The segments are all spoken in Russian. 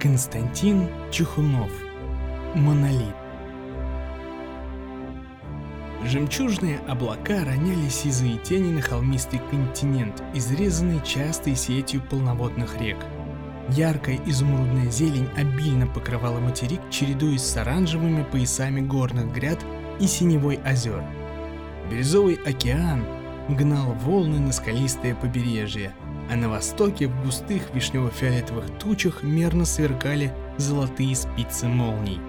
Константин Чухунов. Монолит. Жемчужные облака роняли сизые тени на холмистый континент, изрезанный частой сетью полноводных рек. Яркая изумрудная зелень обильно покрывала материк, чередуясь с оранжевыми поясами горных гряд и синевой озер. Бирюзовый океан гнал волны на скалистое побережье, а на востоке в густых вишнево-фиолетовых тучах мерно сверкали золотые спицы молний.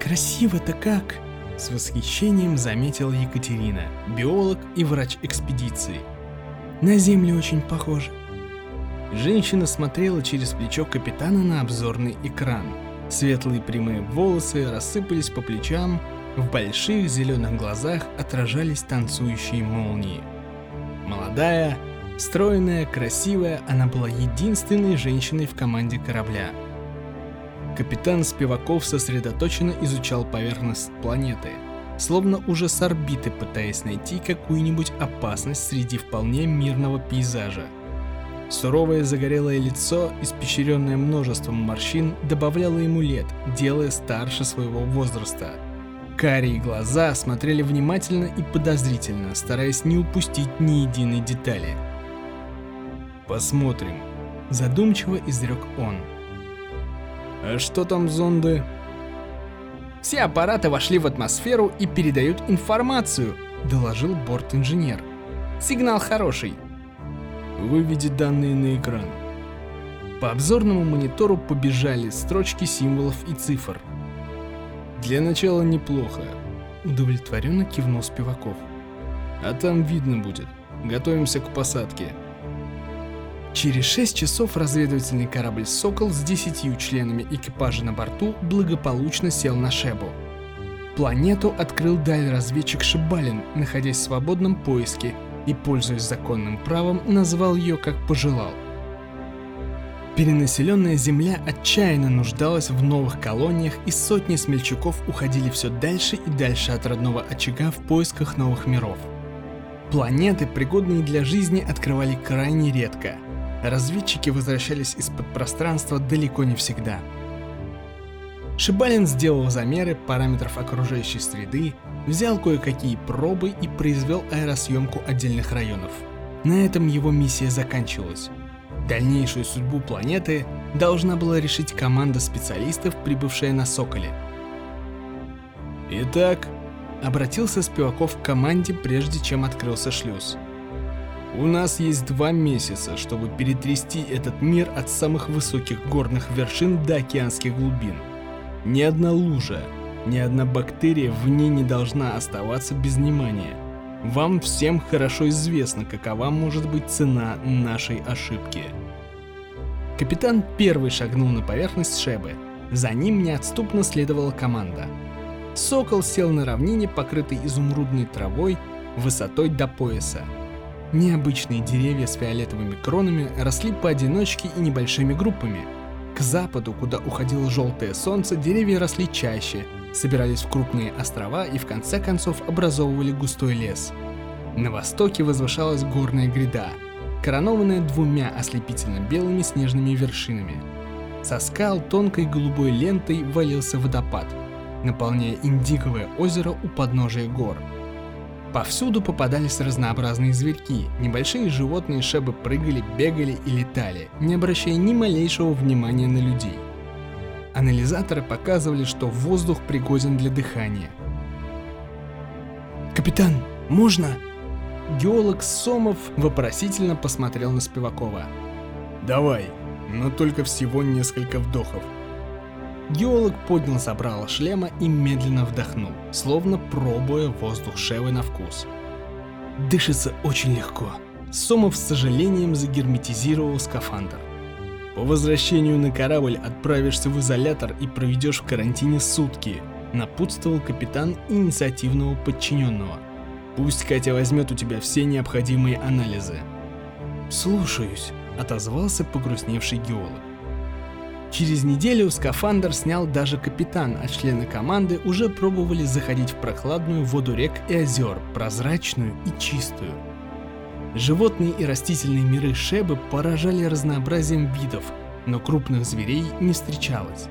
«Красиво-то как!» — с восхищением заметила Екатерина, биолог и врач экспедиции. «На Землю очень похоже». Женщина смотрела через плечо капитана на обзорный экран. Светлые прямые волосы рассыпались по плечам, в больших зеленых глазах отражались танцующие молнии. Молодая, стройная, красивая, она была единственной женщиной в команде корабля. Капитан Спиваков сосредоточенно изучал поверхность планеты, словно уже с орбиты пытаясь найти какую-нибудь опасность среди вполне мирного пейзажа. Суровое загорелое лицо, испещренное множеством морщин, добавляло ему лет, делая старше своего возраста – Карие глаза смотрели внимательно и подозрительно, стараясь не упустить ни единой детали. «Посмотрим», — задумчиво изрек он. «А что там зонды?» «Все аппараты вошли в атмосферу и передают информацию», — доложил борт-инженер. «Сигнал хороший». «Выведи данные на экран». По обзорному монитору побежали строчки символов и цифр — для начала неплохо. Удовлетворенно кивнул Спиваков. А там видно будет. Готовимся к посадке. Через 6 часов разведывательный корабль «Сокол» с 10 членами экипажа на борту благополучно сел на Шебу. Планету открыл даль-разведчик Шибалин, находясь в свободном поиске, и, пользуясь законным правом, назвал ее как пожелал. Перенаселенная Земля отчаянно нуждалась в новых колониях, и сотни смельчаков уходили все дальше и дальше от родного очага в поисках новых миров. Планеты, пригодные для жизни, открывали крайне редко. Разведчики возвращались из-под пространства далеко не всегда. Шибалин сделал замеры параметров окружающей среды, взял кое-какие пробы и произвел аэросъемку отдельных районов. На этом его миссия заканчивалась. Дальнейшую судьбу планеты должна была решить команда специалистов, прибывшая на Соколе. Итак, обратился Спиваков к команде, прежде чем открылся шлюз. У нас есть два месяца, чтобы перетрясти этот мир от самых высоких горных вершин до океанских глубин. Ни одна лужа, ни одна бактерия в ней не должна оставаться без внимания. Вам всем хорошо известно, какова может быть цена нашей ошибки. Капитан первый шагнул на поверхность Шебы. За ним неотступно следовала команда. Сокол сел на равнине, покрытой изумрудной травой, высотой до пояса. Необычные деревья с фиолетовыми кронами росли поодиночке и небольшими группами. К западу, куда уходило желтое солнце, деревья росли чаще, собирались в крупные острова и в конце концов образовывали густой лес. На востоке возвышалась горная гряда, коронованная двумя ослепительно белыми снежными вершинами. Со скал тонкой голубой лентой валился водопад, наполняя индиговое озеро у подножия гор. Повсюду попадались разнообразные зверьки, небольшие животные шебы прыгали, бегали и летали, не обращая ни малейшего внимания на людей. Анализаторы показывали, что воздух пригоден для дыхания. «Капитан, можно?» Геолог Сомов вопросительно посмотрел на Спивакова. «Давай, но только всего несколько вдохов». Геолог поднял забрало шлема и медленно вдохнул, словно пробуя воздух Шевы на вкус. Дышится очень легко. Сомов с сожалением загерметизировал скафандр. По возвращению на корабль отправишься в изолятор и проведешь в карантине сутки, напутствовал капитан инициативного подчиненного. Пусть Катя возьмет у тебя все необходимые анализы. Слушаюсь, отозвался погрустневший геолог. Через неделю скафандр снял даже капитан, а члены команды уже пробовали заходить в прохладную воду рек и озер, прозрачную и чистую. Животные и растительные миры Шебы поражали разнообразием видов, но крупных зверей не встречалось.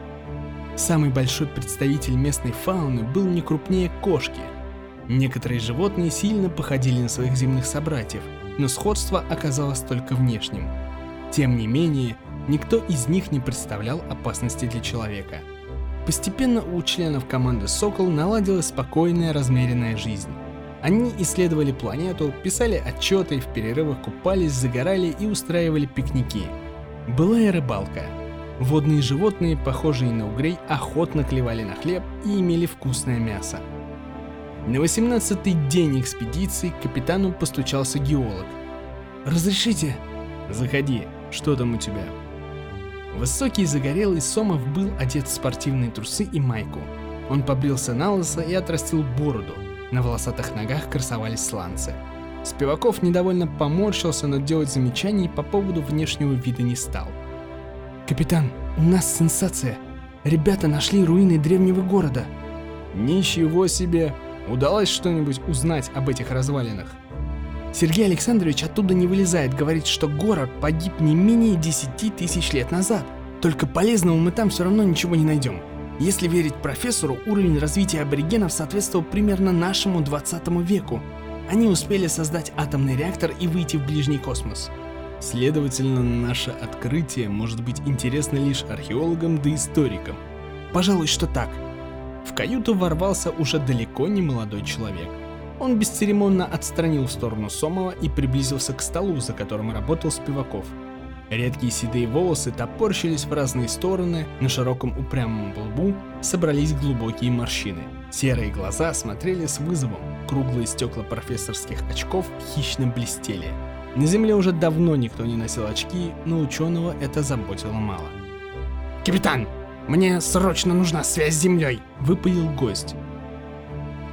Самый большой представитель местной фауны был не крупнее кошки. Некоторые животные сильно походили на своих земных собратьев, но сходство оказалось только внешним. Тем не менее, никто из них не представлял опасности для человека. Постепенно у членов команды «Сокол» наладилась спокойная, размеренная жизнь. Они исследовали планету, писали отчеты, в перерывах купались, загорали и устраивали пикники. Была и рыбалка. Водные животные, похожие на угрей, охотно клевали на хлеб и имели вкусное мясо. На 18-й день экспедиции к капитану постучался геолог. «Разрешите?» «Заходи. Что там у тебя?» Высокий загорелый Сомов был одет в спортивные трусы и майку. Он побрился на лысо и отрастил бороду. На волосатых ногах красовались сланцы. Спиваков недовольно поморщился, но делать замечаний по поводу внешнего вида не стал. «Капитан, у нас сенсация. Ребята нашли руины древнего города». «Ничего себе! Удалось что-нибудь узнать об этих развалинах?» Сергей Александрович оттуда не вылезает, говорит, что город погиб не менее 10 тысяч лет назад. Только полезного мы там все равно ничего не найдем. Если верить профессору, уровень развития аборигенов соответствовал примерно нашему 20 веку. Они успели создать атомный реактор и выйти в ближний космос. Следовательно, наше открытие может быть интересно лишь археологам да историкам. Пожалуй, что так. В каюту ворвался уже далеко не молодой человек. Он бесцеремонно отстранил в сторону Сомова и приблизился к столу, за которым работал Спиваков. Редкие седые волосы топорщились в разные стороны, на широком упрямом лбу собрались глубокие морщины. Серые глаза смотрели с вызовом, круглые стекла профессорских очков хищно блестели. На Земле уже давно никто не носил очки, но ученого это заботило мало. «Капитан, мне срочно нужна связь с Землей!» — выпалил гость.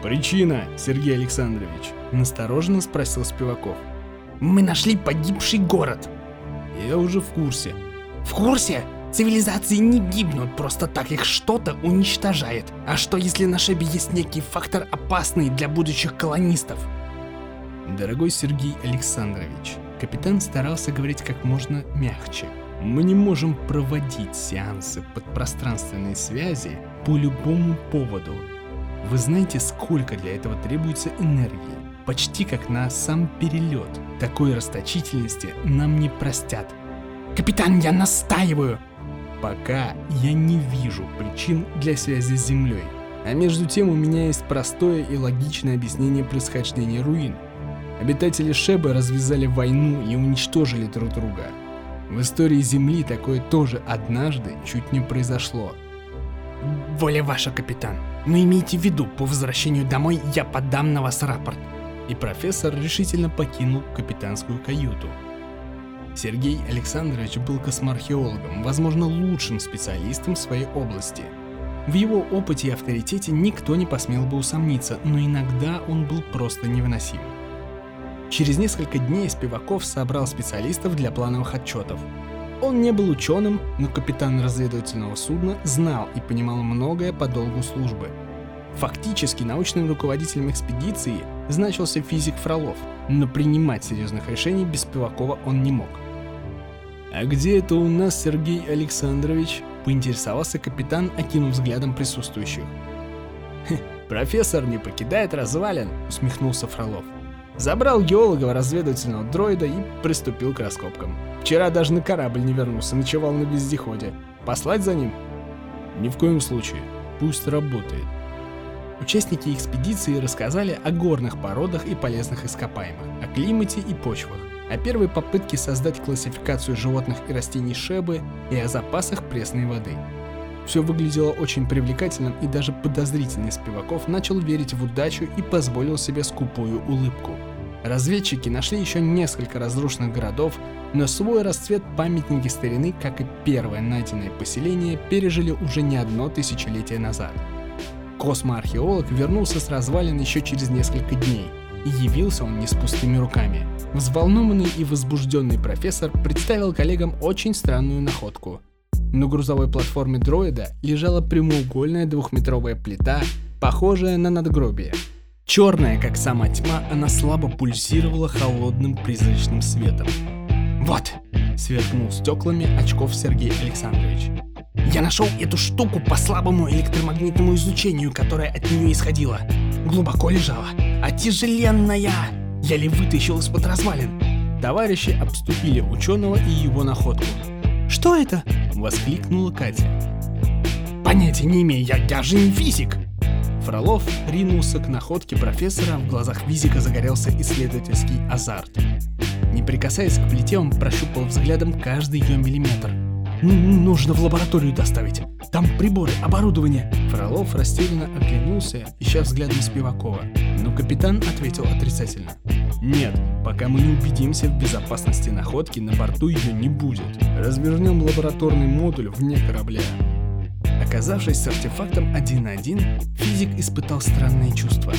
«Причина, Сергей Александрович?» – настороженно спросил Спиваков. «Мы нашли погибший город». «Я уже в курсе». «В курсе? Цивилизации не гибнут, просто так их что-то уничтожает. А что если на шебе есть некий фактор опасный для будущих колонистов?» Дорогой Сергей Александрович, капитан старался говорить как можно мягче. Мы не можем проводить сеансы подпространственной связи по любому поводу, вы знаете, сколько для этого требуется энергии? Почти как на сам перелет. Такой расточительности нам не простят. Капитан, я настаиваю! Пока я не вижу причин для связи с Землей. А между тем у меня есть простое и логичное объяснение происхождения руин. Обитатели Шебы развязали войну и уничтожили друг друга. В истории Земли такое тоже однажды чуть не произошло. Воля ваша, капитан. Но имейте в виду, по возвращению домой я подам на вас рапорт. И профессор решительно покинул капитанскую каюту. Сергей Александрович был космоархеологом, возможно, лучшим специалистом в своей области. В его опыте и авторитете никто не посмел бы усомниться, но иногда он был просто невыносим. Через несколько дней Спиваков собрал специалистов для плановых отчетов – он не был ученым, но капитан разведывательного судна знал и понимал многое по долгу службы. Фактически научным руководителем экспедиции значился физик Фролов, но принимать серьезных решений без Пивакова он не мог. «А где это у нас Сергей Александрович?» – поинтересовался капитан, окинув взглядом присутствующих. «Профессор не покидает развалин», – усмехнулся Фролов. Забрал геолога разведывательного дроида и приступил к раскопкам. Вчера даже на корабль не вернулся, ночевал на вездеходе. Послать за ним? Ни в коем случае. Пусть работает. Участники экспедиции рассказали о горных породах и полезных ископаемых, о климате и почвах, о первой попытке создать классификацию животных и растений Шебы и о запасах пресной воды. Все выглядело очень привлекательным, и даже подозрительный Спиваков начал верить в удачу и позволил себе скупую улыбку. Разведчики нашли еще несколько разрушенных городов, но свой расцвет памятники старины, как и первое найденное поселение, пережили уже не одно тысячелетие назад. Космоархеолог вернулся с развалин еще через несколько дней, и явился он не с пустыми руками. Взволнованный и возбужденный профессор представил коллегам очень странную находку. На грузовой платформе дроида лежала прямоугольная двухметровая плита, похожая на надгробие – Черная, как сама тьма, она слабо пульсировала холодным призрачным светом. «Вот, Сверкнул стеклами очков Сергей Александрович. Я нашел эту штуку по слабому электромагнитному излучению, которое от нее исходило. Глубоко лежала, а тяжеленная. Еле вытащил из-под развалин. Товарищи обступили ученого и его находку. «Что это?» — воскликнула Катя. «Понятия не имею, я, я же не физик!» Фролов ринулся к находке профессора, в глазах физика загорелся исследовательский азарт. Не прикасаясь к плите, он прощупал взглядом каждый ее миллиметр. «Нужно в лабораторию доставить. Там приборы, оборудование». Фролов растерянно оглянулся, ища взглядом Спивакова, но капитан ответил отрицательно. «Нет, пока мы не убедимся в безопасности находки, на борту ее не будет. Развернем лабораторный модуль вне корабля». Оказавшись с артефактом один на один, физик испытал странные чувства.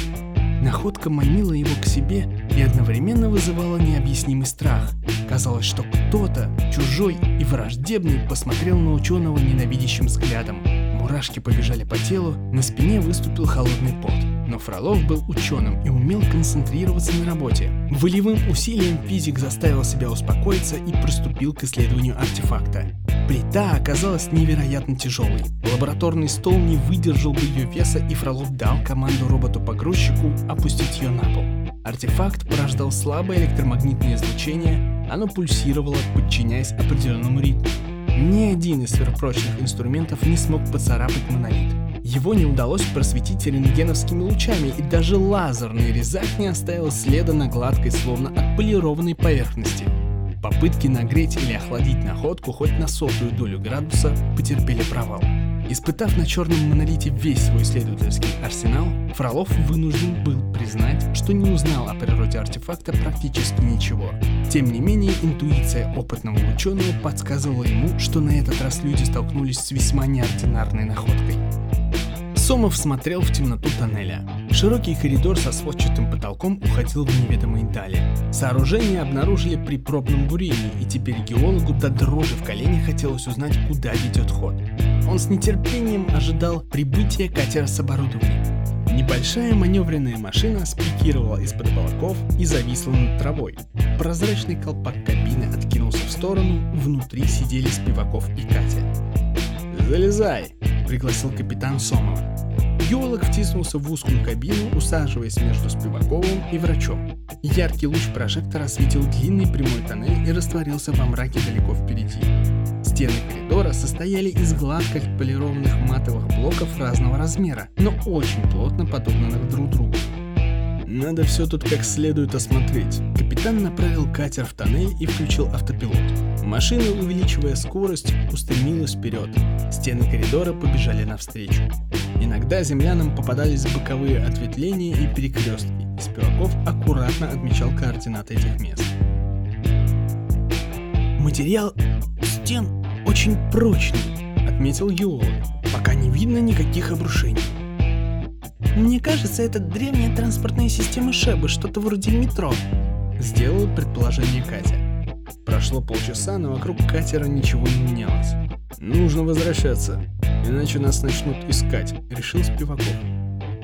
Находка манила его к себе и одновременно вызывала необъяснимый страх. Казалось, что кто-то, чужой и враждебный, посмотрел на ученого ненавидящим взглядом. Мурашки побежали по телу, на спине выступил холодный пот. Но Фролов был ученым и умел концентрироваться на работе. Волевым усилием физик заставил себя успокоиться и приступил к исследованию артефакта. Плита оказалась невероятно тяжелой. Лабораторный стол не выдержал бы ее веса, и Фролов дал команду роботу-погрузчику опустить ее на пол. Артефакт порождал слабое электромагнитное излучение, оно пульсировало, подчиняясь определенному ритму. Ни один из сверхпрочных инструментов не смог поцарапать монолит. Его не удалось просветить рентгеновскими лучами, и даже лазерный резак не оставил следа на гладкой, словно отполированной поверхности. Попытки нагреть или охладить находку хоть на сотую долю градуса потерпели провал. Испытав на черном монолите весь свой исследовательский арсенал, Фролов вынужден был признать, что не узнал о природе артефакта практически ничего. Тем не менее, интуиция опытного ученого подсказывала ему, что на этот раз люди столкнулись с весьма неординарной находкой. Сомов смотрел в темноту тоннеля. Широкий коридор со сводчатым потолком уходил в неведомые дали. Сооружение обнаружили при пробном бурении, и теперь геологу до дрожи в колене хотелось узнать, куда ведет ход. Он с нетерпением ожидал прибытия катера с оборудованием. Небольшая маневренная машина спикировала из-под облаков и зависла над травой. Прозрачный колпак кабины откинулся в сторону, внутри сидели Спиваков и Катя. «Залезай!» — пригласил капитан Сомов. Геолог втиснулся в узкую кабину, усаживаясь между Спиваковым и врачом. Яркий луч прожектора осветил длинный прямой тоннель и растворился во мраке далеко впереди. Стены коридора состояли из гладко полированных матовых блоков разного размера, но очень плотно подогнанных друг к другу. Надо все тут как следует осмотреть. Капитан направил катер в тоннель и включил автопилот. Машина, увеличивая скорость, устремилась вперед. Стены коридора побежали навстречу. Иногда землянам попадались боковые ответвления и перекрестки, и Спиваков аккуратно отмечал координаты этих мест. «Материал стен очень прочный», — отметил геолог. «Пока не видно никаких обрушений». «Мне кажется, это древняя транспортная система Шебы, что-то вроде метро», — сделала предположение Катя. Прошло полчаса, но вокруг катера ничего не менялось. «Нужно возвращаться, иначе нас начнут искать», — решил Спиваков.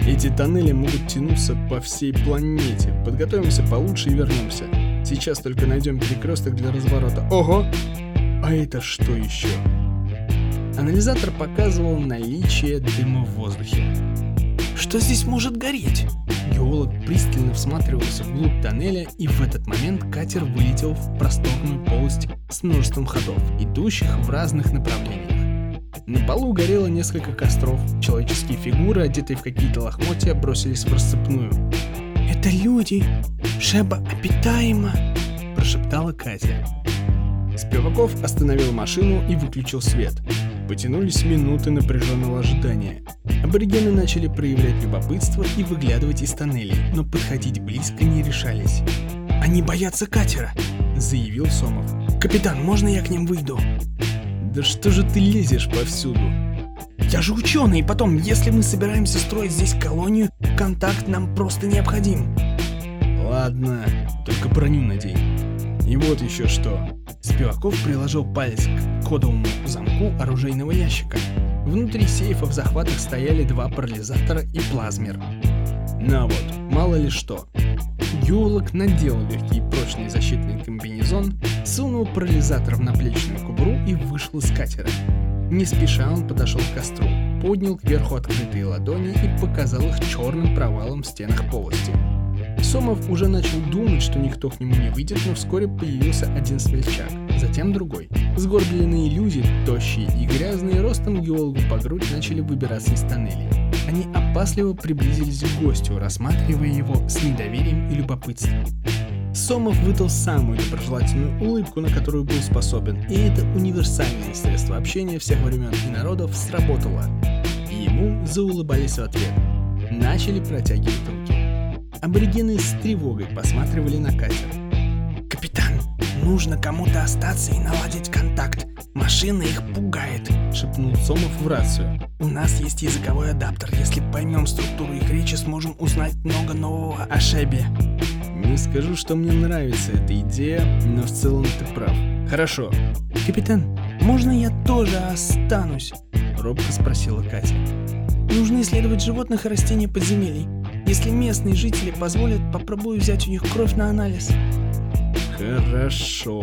«Эти тоннели могут тянуться по всей планете. Подготовимся получше и вернемся. Сейчас только найдем перекресток для разворота. Ого! А это что еще?» Анализатор показывал наличие дыма в воздухе. Что здесь может гореть? Геолог пристально всматривался вглубь тоннеля, и в этот момент катер вылетел в просторную полость с множеством ходов, идущих в разных направлениях. На полу горело несколько костров, человеческие фигуры, одетые в какие-то лохмотья, бросились в рассыпную. «Это люди! Шеба обитаема!» – прошептала Катя. Спиваков остановил машину и выключил свет. Потянулись минуты напряженного ожидания. Аборигены начали проявлять любопытство и выглядывать из тоннелей, но подходить близко не решались. «Они боятся катера», — заявил Сомов. «Капитан, можно я к ним выйду?» «Да что же ты лезешь повсюду?» «Я же ученый, и потом, если мы собираемся строить здесь колонию, контакт нам просто необходим». «Ладно, только броню надень. И вот еще что». Спиваков приложил палец к кодовому замку оружейного ящика. Внутри сейфа в захватах стояли два парализатора и плазмер. На вот, мало ли что. Геолог надел легкий прочный защитный комбинезон, сунул парализатор в наплечную кубру и вышел из катера. Не спеша он подошел к костру, поднял кверху открытые ладони и показал их черным провалом в стенах полости. Сомов уже начал думать, что никто к нему не выйдет, но вскоре появился один смельчак, затем другой. Сгорбленные люди, тощие и грязные, ростом геологу по грудь начали выбираться из тоннелей. Они опасливо приблизились к гостю, рассматривая его с недоверием и любопытством. Сомов выдал самую доброжелательную улыбку, на которую был способен, и это универсальное средство общения всех времен и народов сработало. Ему заулыбались в ответ. Начали протягивать руки. Аборигены с тревогой посматривали на катер. «Капитан, нужно кому-то остаться и наладить контакт. Машина их пугает», — шепнул Сомов в рацию. «У нас есть языковой адаптер. Если поймем структуру их речи, сможем узнать много нового о Шебе». Не скажу, что мне нравится эта идея, но в целом ты прав. Хорошо. Капитан, можно я тоже останусь? Робко спросила Катя. Нужно исследовать животных и растения подземелий. Если местные жители позволят, попробую взять у них кровь на анализ. Хорошо.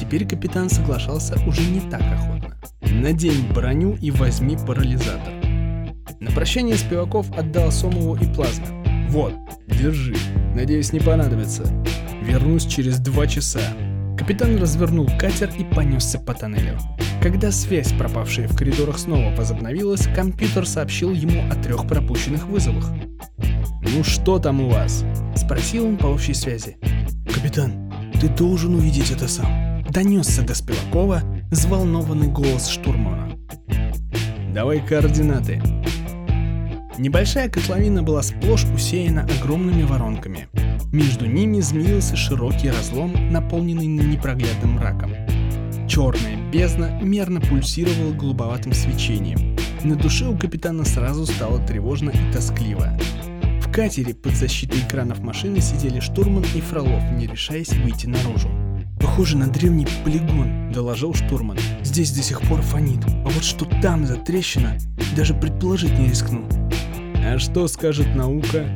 Теперь капитан соглашался уже не так охотно. Надень броню и возьми парализатор. На прощание Спиваков отдал Сомову и плазме. Вот, держи. Надеюсь, не понадобится. Вернусь через два часа. Капитан развернул катер и понесся по тоннелю. Когда связь, пропавшая в коридорах, снова возобновилась, компьютер сообщил ему о трех пропущенных вызовах. «Ну что там у вас?» – спросил он по общей связи. «Капитан, ты должен увидеть это сам», – донесся до Спивакова взволнованный голос штурмана. «Давай координаты», Небольшая котловина была сплошь усеяна огромными воронками. Между ними змеился широкий разлом, наполненный непроглядным мраком. Черная бездна мерно пульсировала голубоватым свечением. На душе у капитана сразу стало тревожно и тоскливо. В катере под защитой экранов машины сидели штурман и Фролов, не решаясь выйти наружу. «Похоже на древний полигон», — доложил штурман. «Здесь до сих пор фонит, а вот что там за трещина, даже предположить не рискну». А что скажет наука?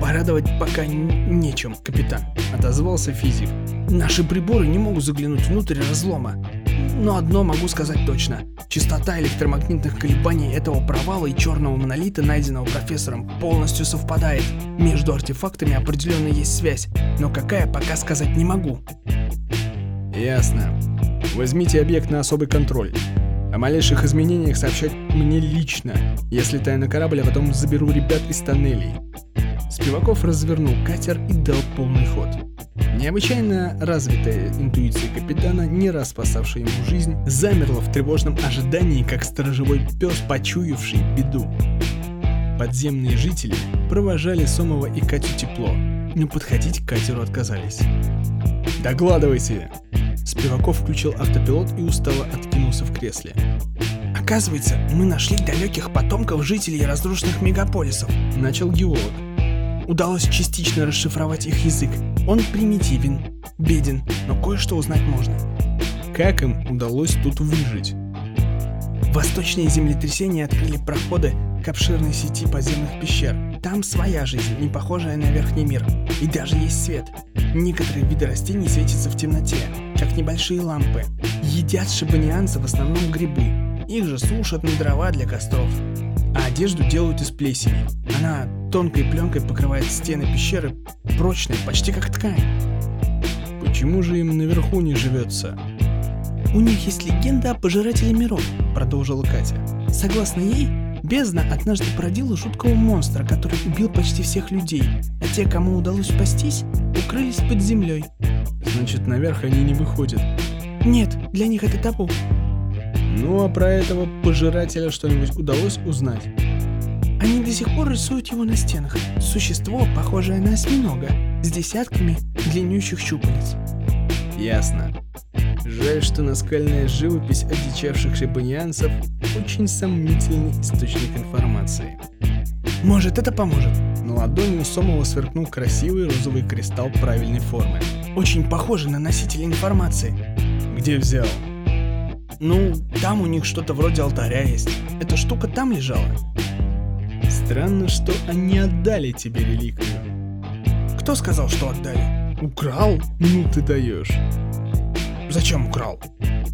Порадовать пока нечем, капитан, отозвался физик. Наши приборы не могут заглянуть внутрь разлома. Но одно могу сказать точно. Частота электромагнитных колебаний этого провала и черного монолита, найденного профессором, полностью совпадает. Между артефактами определенно есть связь, но какая пока сказать не могу. Ясно. Возьмите объект на особый контроль. О малейших изменениях сообщать мне лично, если тайна корабля, а потом заберу ребят из тоннелей. Спиваков развернул катер и дал полный ход. Необычайно развитая интуиция капитана, не раз спасавшая ему жизнь, замерла в тревожном ожидании, как сторожевой пес, почуявший беду. Подземные жители провожали Сомова и Катю тепло, но подходить к катеру отказались. «Докладывайте!» Спиваков включил автопилот и устало откинулся в кресле. Оказывается, мы нашли далеких потомков жителей разрушенных мегаполисов, начал геолог. Удалось частично расшифровать их язык. Он примитивен, беден, но кое-что узнать можно. Как им удалось тут выжить? Восточные землетрясения открыли проходы к обширной сети подземных пещер. Там своя жизнь, не похожая на верхний мир. И даже есть свет. Некоторые виды растений светятся в темноте, как небольшие лампы. Едят шибанианцы в основном грибы. Их же сушат на дрова для костров. А одежду делают из плесени. Она тонкой пленкой покрывает стены пещеры, прочной, почти как ткань. Почему же им наверху не живется? У них есть легенда о пожирателе миров, продолжила Катя. Согласно ей, бездна однажды породила жуткого монстра, который убил почти всех людей, а те, кому удалось спастись, укрылись под землей. Значит, наверх они не выходят. Нет, для них это табу. Ну а про этого пожирателя что-нибудь удалось узнать? Они до сих пор рисуют его на стенах. Существо, похожее на осьминога, с десятками длиннющих щупалец. Ясно. Жаль, что наскальная живопись одичавших шибанианцев очень сомнительный источник информации. Может, это поможет? На ладони у Сомова сверкнул красивый розовый кристалл правильной формы. Очень похоже на носитель информации. Где взял? Ну, там у них что-то вроде алтаря есть. Эта штука там лежала. Странно, что они отдали тебе реликвию. Кто сказал, что отдали? Украл? Ну ты даешь. Зачем украл?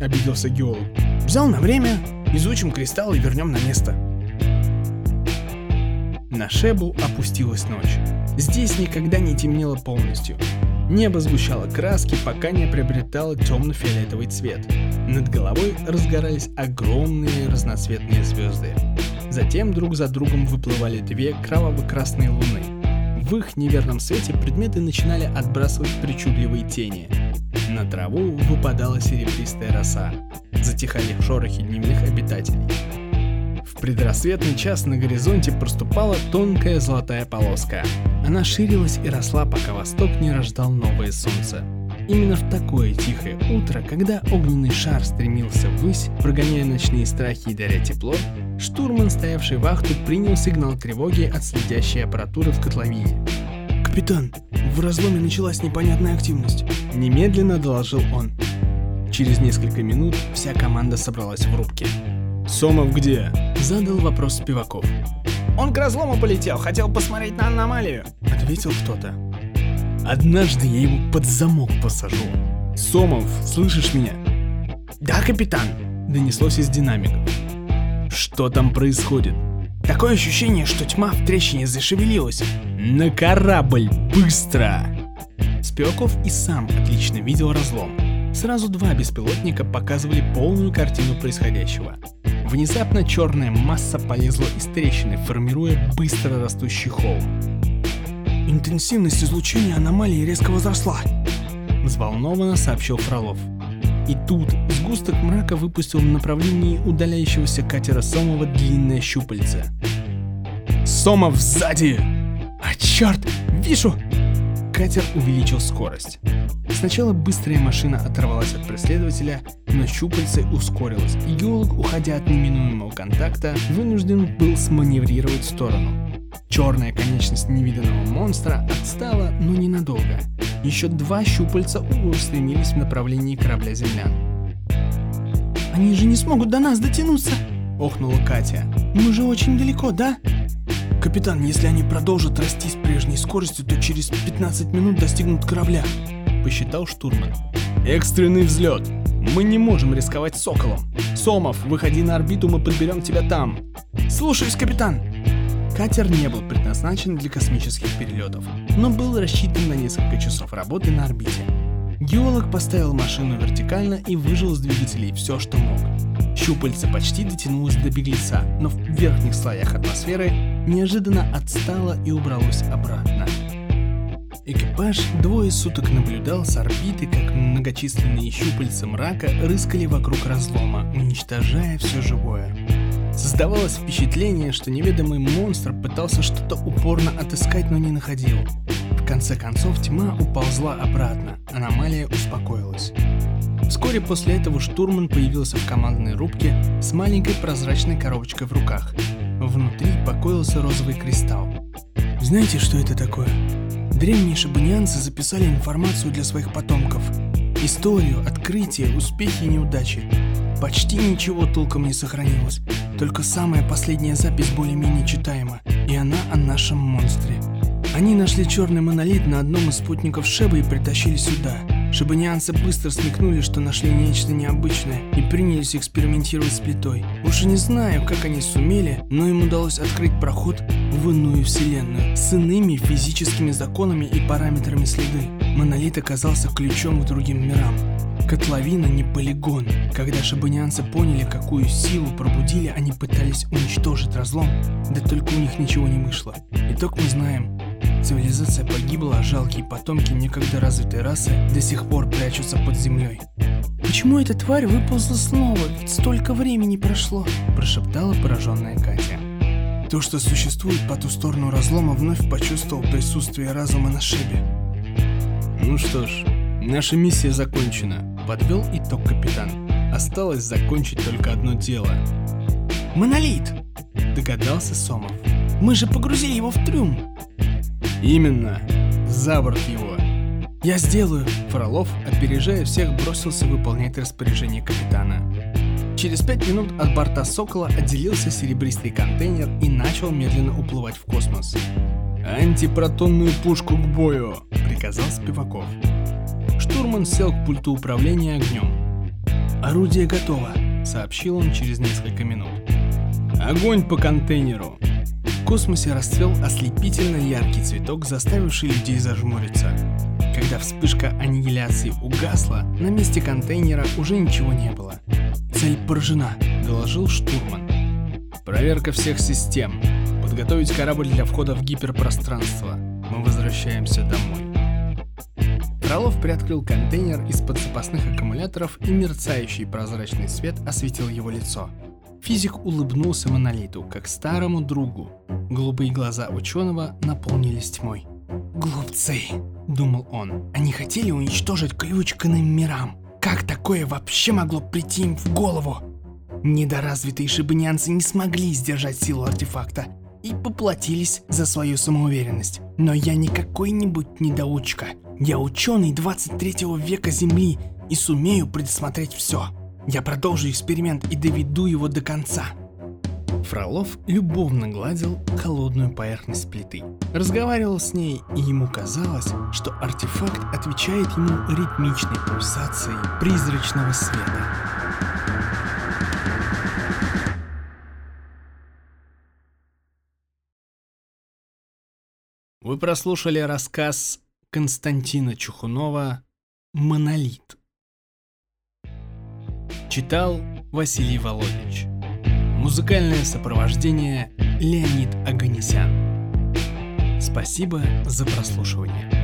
Обиделся геолог. Взял на время, изучим кристалл и вернем на место. На Шебу опустилась ночь. Здесь никогда не темнело полностью. Небо сгущало краски, пока не приобретало темно-фиолетовый цвет. Над головой разгорались огромные разноцветные звезды. Затем друг за другом выплывали две кроваво-красные луны. В их неверном свете предметы начинали отбрасывать причудливые тени. На траву выпадала серебристая роса. Затихали шорохи дневных обитателей. В предрассветный час на горизонте проступала тонкая золотая полоска. Она ширилась и росла, пока восток не рождал новое солнце. Именно в такое тихое утро, когда огненный шар стремился ввысь, прогоняя ночные страхи и даря тепло, штурман, стоявший вахту, принял сигнал тревоги от следящей аппаратуры в котловине. «Капитан, в разломе началась непонятная активность», — немедленно доложил он. Через несколько минут вся команда собралась в рубке. «Сомов где?» — задал вопрос Спиваков. «Он к разлому полетел, хотел посмотреть на аномалию», — ответил кто-то. «Однажды я его под замок посажу. Сомов, слышишь меня?» «Да, капитан», — донеслось из динамиков. «Что там происходит?» «Такое ощущение, что тьма в трещине зашевелилась». «На корабль, быстро!» Спиваков и сам отлично видел разлом. Сразу два беспилотника показывали полную картину происходящего. Внезапно черная масса полезла из трещины, формируя быстро растущий холм. «Интенсивность излучения аномалии резко возросла», — взволнованно сообщил Фролов. И тут сгусток мрака выпустил в направлении удаляющегося катера Сомова длинное щупальце. «Сомов сзади!» «А черт! Вижу!» Катер увеличил скорость. Сначала быстрая машина оторвалась от преследователя, но щупальце ускорилось, и геолог, уходя от неминуемого контакта, вынужден был сманеврировать в сторону. Черная конечность невиданного монстра отстала, но ненадолго. Еще два щупальца устремились в направлении корабля землян. «Они же не смогут до нас дотянуться!» — охнула Катя. «Мы же очень далеко, да?» «Капитан, если они продолжат расти с прежней скоростью, то через 15 минут достигнут корабля», посчитал штурман. «Экстренный взлет! Мы не можем рисковать соколом! Сомов, выходи на орбиту, мы подберем тебя там!» «Слушаюсь, капитан!» Катер не был предназначен для космических перелетов, но был рассчитан на несколько часов работы на орбите. Геолог поставил машину вертикально и выжил из двигателей все, что мог. Щупальце почти дотянулось до беглеца, но в верхних слоях атмосферы неожиданно отстало и убралось обратно. Экипаж двое суток наблюдал с орбиты, как многочисленные щупальца мрака рыскали вокруг разлома, уничтожая все живое. Создавалось впечатление, что неведомый монстр пытался что-то упорно отыскать, но не находил. В конце концов тьма уползла обратно, аномалия успокоилась. Вскоре после этого штурман появился в командной рубке с маленькой прозрачной коробочкой в руках. Внутри покоился розовый кристалл. Знаете, что это такое? Древние шабанианцы записали информацию для своих потомков. Историю, открытия, успехи и неудачи. Почти ничего толком не сохранилось, только самая последняя запись более-менее читаема, и она о нашем монстре. Они нашли черный монолит на одном из спутников Шеба и притащили сюда. Шабанианцы быстро смекнули, что нашли нечто необычное и принялись экспериментировать с плитой. Уж не знаю, как они сумели, но им удалось открыть проход в иную вселенную с иными физическими законами и параметрами следы. Монолит оказался ключом к другим мирам. Котловина не полигон. Когда шабанианцы поняли, какую силу пробудили, они пытались уничтожить разлом, да только у них ничего не вышло. Итог мы знаем. Цивилизация погибла, а жалкие потомки некогда развитой расы до сих пор прячутся под землей. «Почему эта тварь выползла снова? Ведь столько времени прошло!» – прошептала пораженная Катя. То, что существует по ту сторону разлома, вновь почувствовал присутствие разума на шебе. «Ну что ж, наша миссия закончена», – подвел итог капитан. Осталось закончить только одно дело. «Монолит!» – догадался Сомов. «Мы же погрузили его в трюм!» Именно. За борт его. Я сделаю. Фролов, опережая всех, бросился выполнять распоряжение капитана. Через пять минут от борта Сокола отделился серебристый контейнер и начал медленно уплывать в космос. «Антипротонную пушку к бою!» — приказал Спиваков. Штурман сел к пульту управления огнем. «Орудие готово», — сообщил он через несколько минут. «Огонь по контейнеру!» В космосе расцвел ослепительно яркий цветок, заставивший людей зажмуриться. Когда вспышка аннигиляции угасла, на месте контейнера уже ничего не было. «Цель поражена», — доложил штурман. «Проверка всех систем. Подготовить корабль для входа в гиперпространство. Мы возвращаемся домой». Фролов приоткрыл контейнер из-под запасных аккумуляторов, и мерцающий прозрачный свет осветил его лицо. Физик улыбнулся Монолиту, как старому другу. Голубые глаза ученого наполнились тьмой. «Глупцы!» — думал он. «Они хотели уничтожить ключ к иным мирам. Как такое вообще могло прийти им в голову?» Недоразвитые шибанианцы не смогли сдержать силу артефакта и поплатились за свою самоуверенность. Но я не какой-нибудь недоучка. Я ученый 23 века Земли и сумею предусмотреть все. Я продолжу эксперимент и доведу его до конца. Фролов любовно гладил холодную поверхность плиты. Разговаривал с ней, и ему казалось, что артефакт отвечает ему ритмичной пульсацией призрачного света. Вы прослушали рассказ Константина Чухунова «Монолит». Читал Василий Володич. Музыкальное сопровождение Леонид Аганесян. Спасибо за прослушивание.